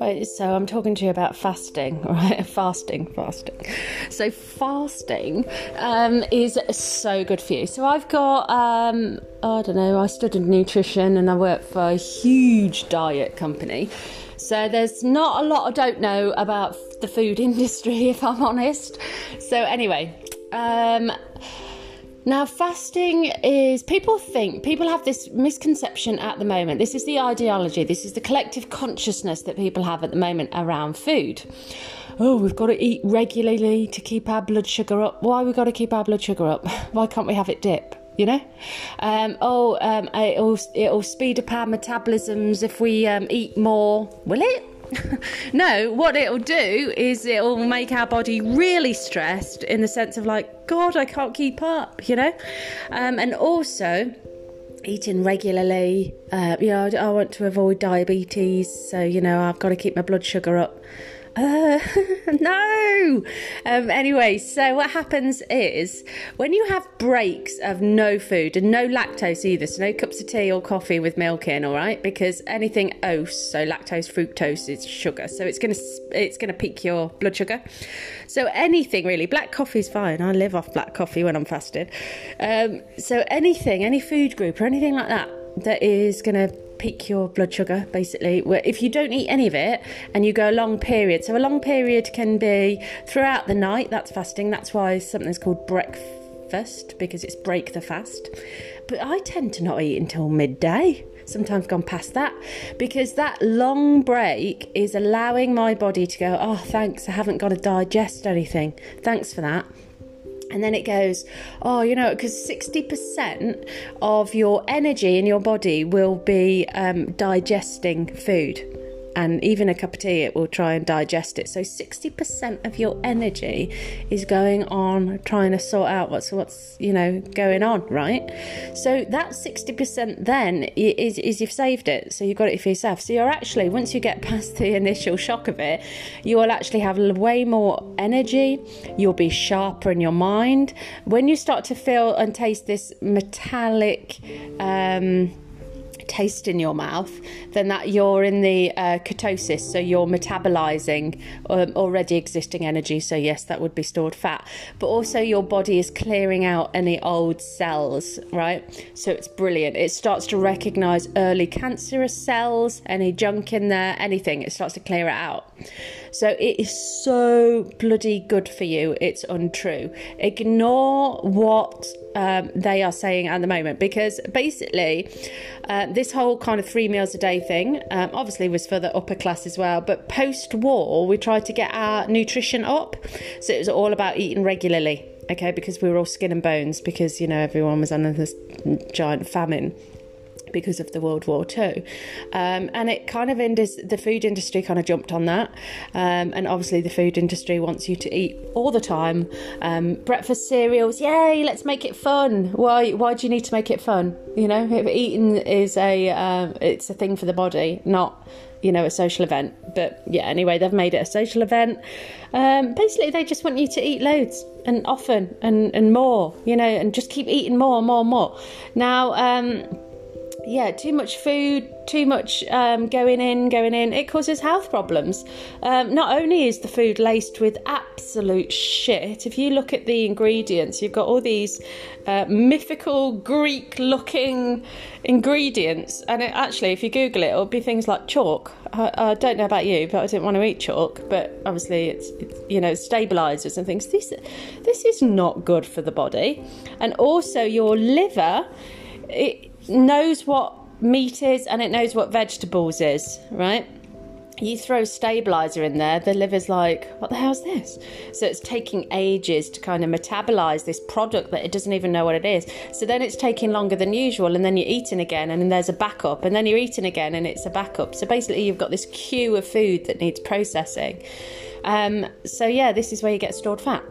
Right, so I'm talking to you about fasting, right? Fasting, fasting. So fasting um, is so good for you. So I've got, um, I don't know, I studied nutrition and I work for a huge diet company. So there's not a lot I don't know about the food industry, if I'm honest. So anyway, um, now, fasting is, people think, people have this misconception at the moment. This is the ideology, this is the collective consciousness that people have at the moment around food. Oh, we've got to eat regularly to keep our blood sugar up. Why we got to keep our blood sugar up? Why can't we have it dip? You know, um, oh, um, it'll it'll speed up our metabolisms if we um, eat more. Will it? no, what it'll do is it'll make our body really stressed in the sense of like, God, I can't keep up, you know? Um, and also, eating regularly, uh, you know, I want to avoid diabetes, so, you know, I've got to keep my blood sugar up. Uh, no. Um, anyway, so what happens is when you have breaks of no food and no lactose either, so no cups of tea or coffee with milk in, all right, because anything ose, so lactose, fructose is sugar, so it's gonna it's gonna peak your blood sugar. So anything really, black coffee is fine. I live off black coffee when I'm fasted. Um, so anything, any food group or anything like that that is gonna peak your blood sugar basically. Where if you don't eat any of it and you go a long period so a long period can be throughout the night that's fasting. That's why something's called breakfast because it's break the fast. But i tend to not eat until midday. Sometimes gone past that because that long break is allowing my body to go oh thanks i haven't got to digest anything. Thanks for that and then it goes, oh, you know, because 60% of your energy in your body will be um, digesting food and even a cup of tea, it will try and digest it. So 60% of your energy is going on trying to sort out what's what's you know going on, right? So that 60% then is is you've saved it, so you've got it for yourself. So you're actually once you get past the initial shock of it, you will actually have way more energy. You'll be sharper in your mind when you start to feel and taste this metallic. Um, taste in your mouth, then that you're in the uh, ketosis, so you're metabolizing um, already existing energy. So yes, that would be stored fat, but also your body is clearing out any old cells, right? So it's brilliant. It starts to recognize early cancerous cells, any junk in there, anything. It starts to clear it out. So it is so bloody good for you. It's untrue. Ignore what um, they are saying at the moment. Because basically uh, this whole kind of three meals a day thing um, obviously was for the upper class as well. But post-war we tried to get our nutrition up. So it was all about eating regularly okay? Because we were all skin and bones because you know everyone was under this giant famine because of the World War II. Um, and it kind of, indus- the food industry kind of jumped on that. Um, and obviously, the food industry wants you to eat all the time. Um, breakfast cereals, yay, let's make it fun. Why, why do you need to make it fun? You know, eating is a, uh, it's a thing for the body, not you know, a social event. But yeah, anyway, they've made it a social event. Um, basically, they just want you to eat loads and often and, and more, you know, and just keep eating more and more and more. Now, um, yeah, too much food, too much um, going in, going in, it causes health problems. Um, not only is the food laced with absolute shit, if you look at the ingredients, you've got all these uh, mythical Greek looking ingredients, and it, actually, if you Google it, it'll be things like chalk. I, I, don't know about you, but I didn't want to eat chalk. But obviously, it's, it's you know stabilizers and things. This this is not good for the body, and also your liver. It, knows what meat is and it knows what vegetables is, right? You throw stabilizer in there, the liver's like, what the hell's this? So it's taking ages to kind of metabolize this product that it doesn't even know what it is. So then it's taking longer than usual, and then you're eating again, and then there's a backup, and then you're eating again, and it's a backup. So basically, you've got this queue of food that needs processing. Um, so yeah, this is where you get stored fat.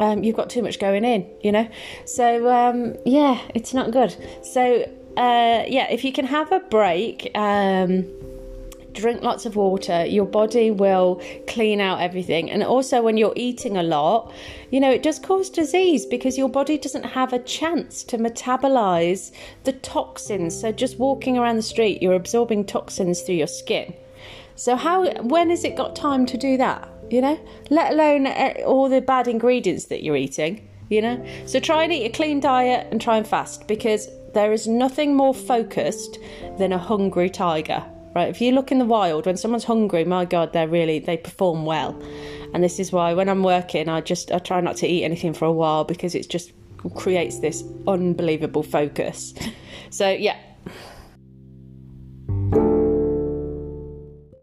Um, you've got too much going in, you know. So um, yeah, it's not good. So uh, yeah, if you can have a break, um, drink lots of water. Your body will clean out everything. And also, when you're eating a lot, you know, it does cause disease because your body doesn't have a chance to metabolize the toxins. So, just walking around the street, you're absorbing toxins through your skin. So, how, when has it got time to do that? You know, let alone uh, all the bad ingredients that you're eating, you know? So, try and eat a clean diet and try and fast because there is nothing more focused than a hungry tiger right? If you look in the wild when someone's hungry my god they're really they perform well. And this is why when i'm working i just i try not to eat anything for a while because it just creates this unbelievable focus. So yeah